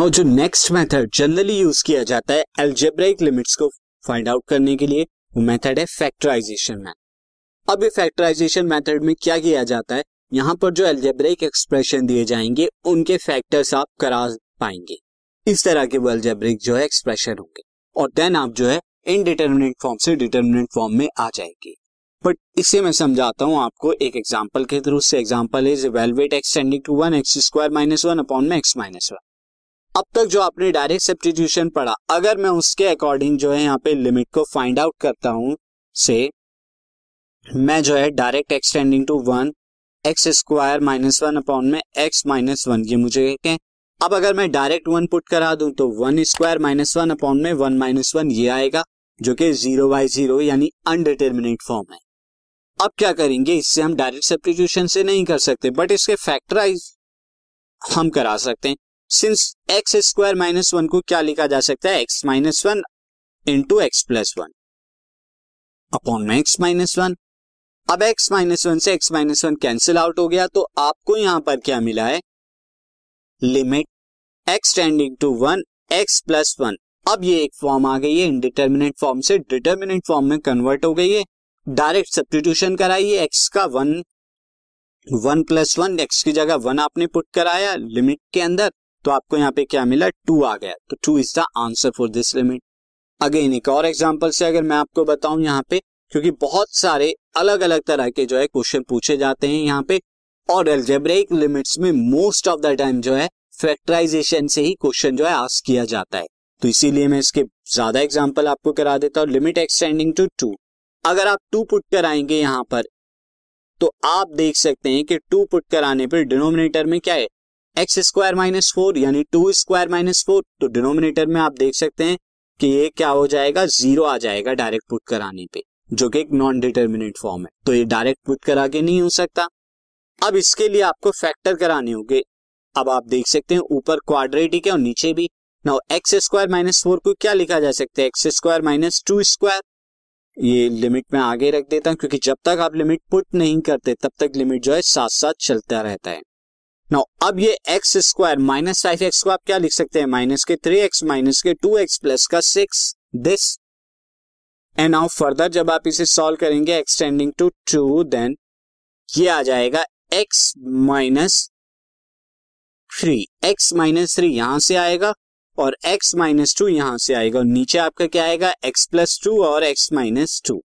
Now जो next method generally use किया जाता है एल्जेब्रिक लिमिट्स को फाइंड आउट करने के लिए, वो मेथड है फैक्टराइजेशन मेथड अब ये फैक्टराइजेशन मेथड में क्या किया जाता है? यहाँ पर जो एल्जेब्रिक एक्सप्रेशन दिए जाएँगे, उनके फैक्टर्स आप करा पाएँगे। इस तरह के वो एल्जेब्रिक जो है एक्सप्रेशन होंगे। और देन आप जो है इनडिटर्मिनेट फॉर्म से डिटर्मिनेट फॉर्म में आ जाएँगे। बट इसे मैं समझाता हूँ आपको एक एग्ज़ाम्पल के थ्रू से। Example is velvet x tending to one x square minus one upon में एक्स माइनस वन अब तक जो आपने डायरेक्ट सब्सटीट्यूशन पढ़ा, अगर मैं उसके अकॉर्डिंग जो है यहाँ पे लिमिट को फाइंड आउट करता हूँ, से मैं जो है direct x tending to one x square minus one upon में एक्स माइनस वन ये मुझे कहें अब अगर मैं डायरेक्ट वन पुट करा दूँ तो one square minus one upon में वन माइनस वन ये आएगा, जो कि ज़ीरो बाई ज़ीरो यानी अनडिटर्मिनेट फॉर्म है। अब क्या करेंगे, इससे हम डायरेक्ट सब्सटीट्यूशन से नहीं कर सकते बट इसके फैक्टराइज हम करा सकते हैं। Since x square minus one को क्या लिखा जा सकता है? X minus one into x plus one upon में एक्स माइनस वन अब एक्स माइनस वन से x minus one cancel out हो गया तो आपको यहाँ पर क्या मिला है? Limit x tending to one x plus one अब ये एक फॉर्म आ गई है इनडिटर्मिनेट फॉर्म से डिटर्मिनेट फॉर्म में कन्वर्ट हो गई है। डायरेक्ट सब्सटीट्यूशन कराइए एक्स का one one plus one x की जगह वन आपने पुट कराया लिमिट के अंदर। तो आपको यहाँ पे क्या मिला? टू आ गया। तो two is the answer for this limit again एक और एग्ज़ाम्पल से अगर मैं आपको बताऊँ यहाँ पे, क्योंकि बहुत सारे अलग अलग तरह के जो है क्वेश्चन पूछे जाते हैं यहाँ पे, और एल्जेब्रिक लिमिट्स में मोस्ट ऑफ़ द टाइम जो है फैक्टराइजेशन से ही क्वेश्चन जो है आस्क किया जाता है। तो इसीलिए मैं इसके ज़्यादा एग्ज़ाम्पल आपको करा देता हूँ लिमिट एक्सटेंडिंग टू टू अगर आप टू पुट कराएँगे यहाँ पर तो आप देख सकते हैं कि टू पुट कराने पर डिनोमिनेटर में क्या है? एक्स स्क्वायर माइनस फोर यानी टू स्क्वायर माइनस फोर तो डिनोमिनेटर में आप देख सकते हैं कि ये क्या हो जाएगा? ज़ीरो आ जाएगा डायरेक्ट पुट कराने पे, जो कि एक नॉन डिटर्मिनेट फॉर्म है। तो ये डायरेक्ट पुट करा के नहीं हो सकता। अब इसके लिए आपको फैक्टर कराने होंगे। अब आप देख सकते हैं ऊपर क्वाड्रेटिक है और नीचे भी। Now x square minus four को क्या लिखा जा सकता है? X square minus two square ये लिमिट में आगे रख देता हूँ, क्योंकि जब तक आप लिमिट पुट नहीं करते, तब तक लिमिट जो है साथ साथ चलता रहता है। नाउ अब ये x square minus five x को आप क्या लिख सकते हैं? माइनस के थ्री एक्स माइनस के टू एक्स प्लस का six this and now further जब आप इसे सॉल्व करेंगे एक्सटेंडिंग टू टू देन ये आ जाएगा x minus three x minus three यहाँ से आएगा और एक्स माइनस टू यहाँ से आएगा। और नीचे आपका क्या आएगा? एक्स प्लस टू और एक्स माइनस टू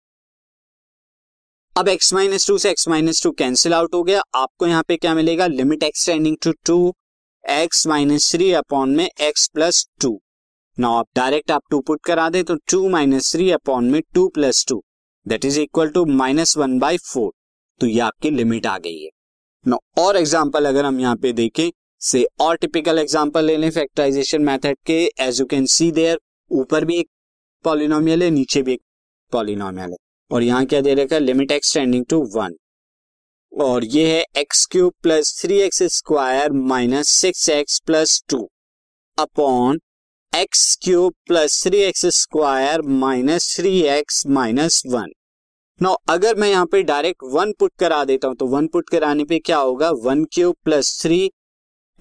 अब x माइनस टू से x minus two cancel out हो गया। आपको यहाँ पे क्या मिलेगा? Limit x tending to two x minus three upon में x प्लस टू नाउ आप डायरेक्ट आप टू पुट करा दे तो टू माइनस थ्री अपॉन में two plus two that is equal to minus one by four तो ये आपकी लिमिट आ गई है। नो और एग्ज़ाम्पल अगर हम यहाँ पे देखें, से और टिपिकल एग्ज़ाम्पल ले लें फैक्टराइजेशन मेथड के। As you can see there ऊपर भी एक पॉलिनोमियल है, नीचे भी एक पॉलिनोमियल है। और यहाँ क्या दे रखा है? लिमिट एक्सटेंडिंग टू वन और ये है x cube plus three x square minus six x plus two upon x cube plus three x square minus three x minus one no अगर मैं यहाँ पे डायरेक्ट वन पुट करा देता हूँ तो वन पुट कराने पे क्या होगा? One cube plus three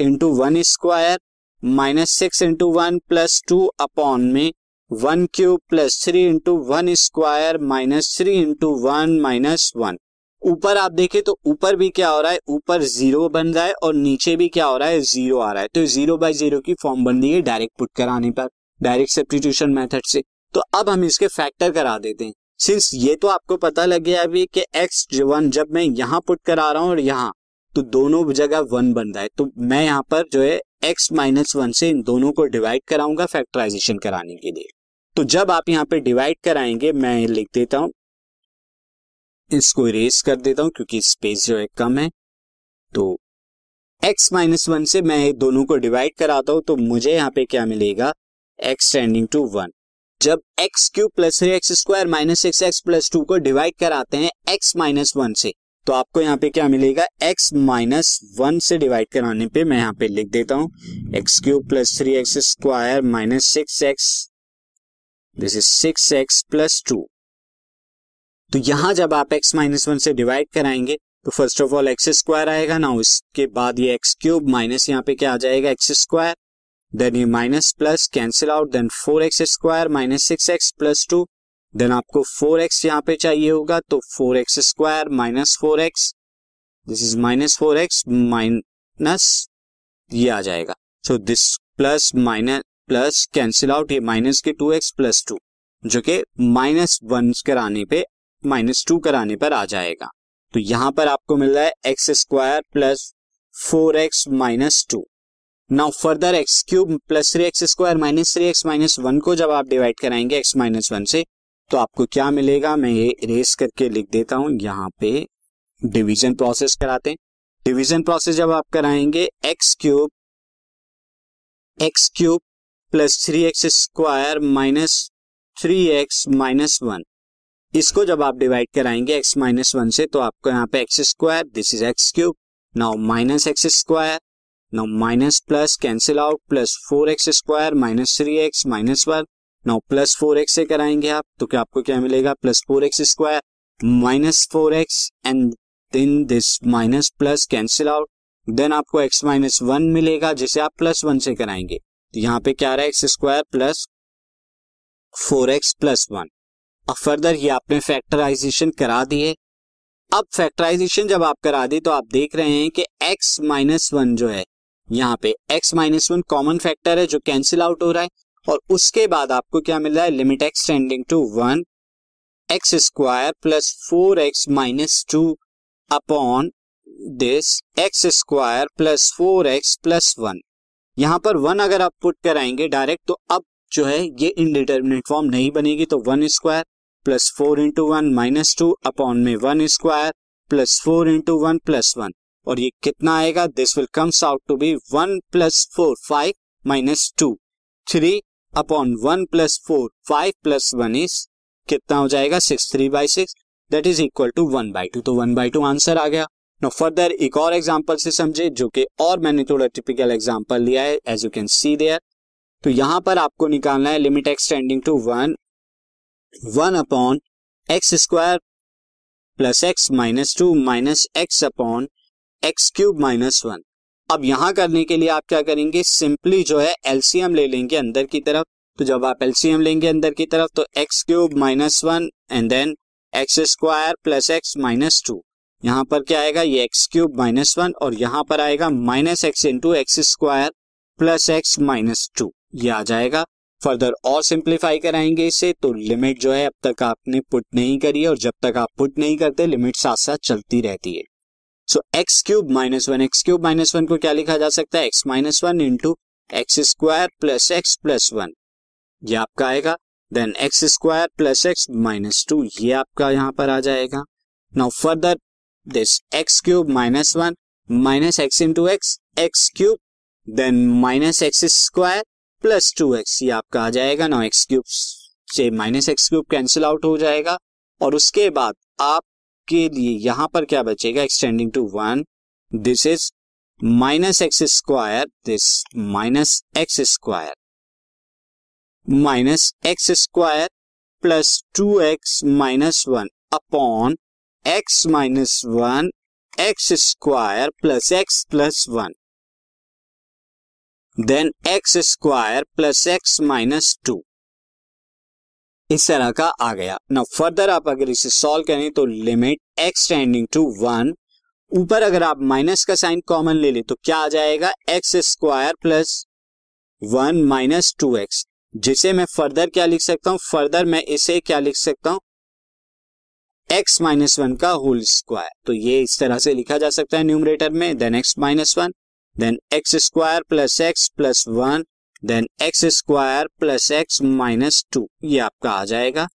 into one square minus six into one plus two upon में one cube plus three into one square minus three into one minus one. ऊपर आप देखें तो ऊपर भी क्या हो रहा है? ऊपर ज़ीरो बन रहा है और नीचे भी क्या हो रहा है? ज़ीरो आ रहा है। तो ज़ीरो बाय ज़ीरो की फॉर्म बन रही है डायरेक्ट पुट कराने पर, डायरेक्ट सब्सटीट्यूशन मेथड से। तो अब हम इसके फैक्टर करा देते हैं। सिंस ये तो आपको पता लग गया अभी कि एक्स वन जब मैं यहाँ पुट करा रहा हूँ और यहाँ तो दोनों जगह वन बन रहा है। तो मैं यहाँ पर जो है एक्स माइनस वन से इन दोनों को डिवाइड कराऊँगा फैक्टराइजेशन कराने के लिए। तो जब आप यहाँ पे डिवाइड कराएँगे, मैं लिख देता हूँ। इसको इरेज कर देता हूँ क्योंकि स्पेस जो है कम है। तो x माइनस वन से मैं दोनों को डिवाइड कराता हूँ तो मुझे यहाँ पे क्या मिलेगा? x टेंडिंग टू वन जब x cube plus three x square minus six x plus two को डिवाइड कराते हैं, x माइनस वन से तो आपको यहाँ पे क्या मिलेगा? x माइनस वन से डिवाइड कराने पे मैं यहाँ पे लिख देता हूँ। X cube plus three x square minus six x this is six x plus two तो यहाँ जब आप x माइनस वन से डिवाइड कराएँगे तो first of all x square आएगा ना उसके बाद ये एक्स क्यूब माइनस यहाँ पे क्या आ जाएगा एक्स स्क्वायर देन ये minus plus cancel out then four x square minus six x plus two then आपको फोर एक्स यहाँ पे चाहिए होगा तो four x square minus four x this is minus four x minus ये आ जाएगा। So this plus minus plus cancel out ये माइनस के टू एक्स प्लस टू जो कि माइनस वन कराने पे माइनस टू कराने पर आ जाएगा। तो यहाँ पर आपको मिल रहा है x square plus four x minus two now further x cube plus three x square minus three x minus one को जब आप डिवाइड कराएँगे एक्स माइनस वन से तो आपको क्या मिलेगा? मैं ये रेस करके लिख देता हूँ। यहाँ पे डिवीज़न प्रोसेस कराते हैं। डिवीज़न प्रोसेस जब आप कराएँगे x cube x cube plus three x square minus three x minus one इसको जब आप डिवाइड कराएँगे एक्स माइनस वन से तो आपको यहाँ पे x square this is x cube now minus x square now minus plus cancel out plus four x square minus three x minus one now plus four x से कराएँगे आप तो क्या आपको क्या मिलेगा? Plus four x square minus four x and then this minus plus cancel out then आपको x minus one मिलेगा, जिसे आप प्लस वन से कराएँगे। यहाँ पे क्या रहा है? X square plus four x plus one अब फर्दर ये आपने फैक्टराइजेशन करा दिए। अब फैक्टराइजेशन जब आप करा दी तो आप देख रहे हैं कि x माइनस वन जो है, यहाँ पे x minus one common factor है जो कैंसिल आउट हो रहा है। और उसके बाद आपको क्या मिल रहा है? Limit x tending to one x square plus four x minus two upon this x square plus four x plus one यहाँ पर वन अगर आप पुट कराएँगे डायरेक्ट तो अब जो है ये इनडिटर्मिनेट फॉर्म नहीं बनेगी तो one square plus four into one minus two upon में one square plus four into one plus one और ये कितना आएगा? This will comes out to be one plus four five minus two three upon one plus four five plus one is कितना हो जाएगा? Six three by six that is equal to one by two तो one by two answer आ गया। No further एक और example से समझे, जो कि और मैंने थोड़ा टिपिकल एग्ज़ाम्पल लिया है as you can see there तो यहाँ पर आपको निकालना है limit x tending to one one upon x square plus x minus two minus x upon x cube minus one अब यहाँ करने के लिए आप क्या करेंगे? सिंपली जो है एलसीएम ले लेंगे अंदर की तरफ़। तो जब आप एलसीएम लेंगे अंदर की तरफ़ तो x cube minus one and then x square plus x minus two यहाँ पर क्या आएगा? ये एक्स क्यूब माइनस वन और यहाँ पर आएगा minus x into x square plus x minus two ये आ जाएगा। फर्दर और सिंप्लीफाई कराएँगे इसे तो लिमिट जो है अब तक आपने पुट नहीं करी है और जब तक आप पुट नहीं करते लिमिट साथ साथ चलती रहती है। So x cube minus one x cube minus one को क्या लिखा जा सकता है? X minus one into x square plus x plus one ये आपका आएगा। Then x square plus x minus two ये आपका यहाँ पर आ जाएगा। Now further this x cube minus one minus x into x x cube then minus x square plus two x ये आपका आ जाएगा। ना एक्स क्यूब से minus x cube cancel out हो जाएगा। और उसके बाद आपके लिए यहाँ पर क्या बचेगा? X tending to one this is minus x square this minus x square minus x square plus two x minus one upon x minus one x square plus x plus one then x square plus x minus two इस तरह का आ गया। ना further आप अगर इसे solve करें तो limit x tending to one ऊपर अगर आप माइनस का साइन कॉमन ले लें तो क्या आ जाएगा? X square plus one minus two x जिसे मैं फर्दर क्या लिख सकता हूँ? फर्दर मैं इसे क्या लिख सकता हूँ? एक्स माइनस वन का होल स्क्वायर तो ये इस तरह से लिखा जा सकता है न्यूमरेटर में then x minus one then x square plus x plus one then x square plus x minus two ये आपका आ जाएगा।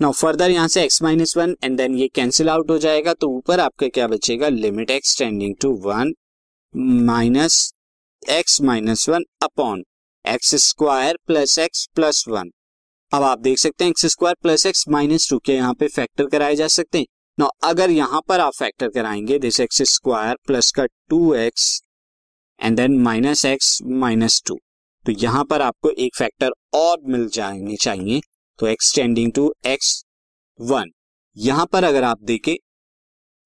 नाउ फर्दर यहाँ से x minus one and then ये कैंसिल आउट हो जाएगा तो ऊपर आपका क्या बचेगा? Limit x tending to one minus x minus one upon x square plus x plus one अब आप देख सकते हैं x square plus x minus two के यहाँ पे फैक्टर कराए जा सकते हैं। नो अगर यहाँ पर आप फैक्टर कराएँगे दिस एक्स स्क्वायर प्लस का two x and then minus x minus two तो यहाँ पर आपको एक फैक्टर और मिल जाने चाहिए। तो एक्सटेंडिंग टू एक्स वन यहाँ पर अगर आप देखें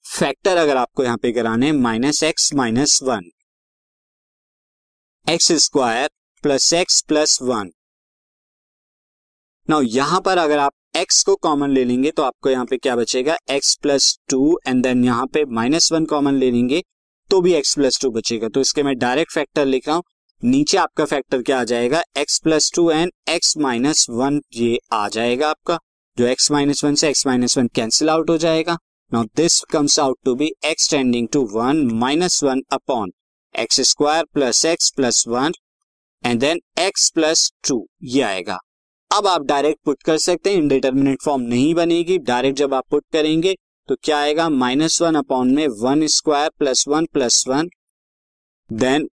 फैक्टर अगर आपको यहाँ पे कराने minus x minus one x square plus x plus one now यहाँ पर अगर आप x को कॉमन ले लेंगे तो आपको यहाँ पे क्या बचेगा? x plus two and then यहाँ पे माइनस वन कॉमन ले लेंगे तो भी x प्लस टू बचेगा। तो इसके मैं डायरेक्ट फैक्टर लिख रहा हूँ। नीचे आपका फैक्टर क्या आ जाएगा? x plus two and x minus one ये आ जाएगा आपका। जो x माइनस वन से x minus one cancel out हो जाएगा। Now this comes out to be x tending to one minus one upon x square plus x plus one and then x plus two ये आएगा। अब आप direct put कर सकते हैं indeterminate form नहीं बनेगी। डायरेक्ट जब आप पुट करेंगे तो क्या आएगा? माइनस वन अपॉन में one square plus one plus one then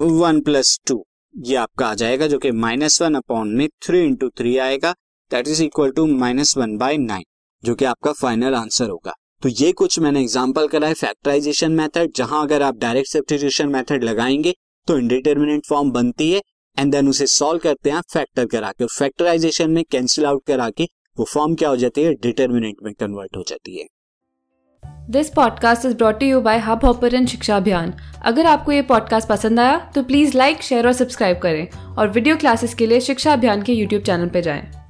one plus two ये आपका आ जाएगा, जो कि माइनस वन अपॉन में थ्री इंटू थ्री आएगा। That is equal to minus one by nine जो कि आपका फाइनल आंसर होगा। तो ये कुछ मैंने एग्ज़ाम्पल करा है फैक्टराइजेशन मेथड जहाँ अगर आप डायरेक्ट सब्सटीट्यूशन मेथड लगाएँगे तो इंडिटर्मिनेट फॉर्म बनती है। एंड देन उसे सॉल्व करते हैं फैक्टर करा के फैक्टराइजेशन में कैंसिल आउट करा के वो फॉर्म क्या हो जाती है? डिटर्मिनेंट में कन्वर्ट हो जाती है। This podcast is brought you by Hubhopper शिक्षा अभियान अगर आपको ये पॉडकास्ट पसंद आया तो प्लीज़ लाइक शेयर और सब्सक्राइब करें। और वीडियो क्लासेस के लिए शिक्षा अभियान के यूट्यूब चैनल पर जाएँ।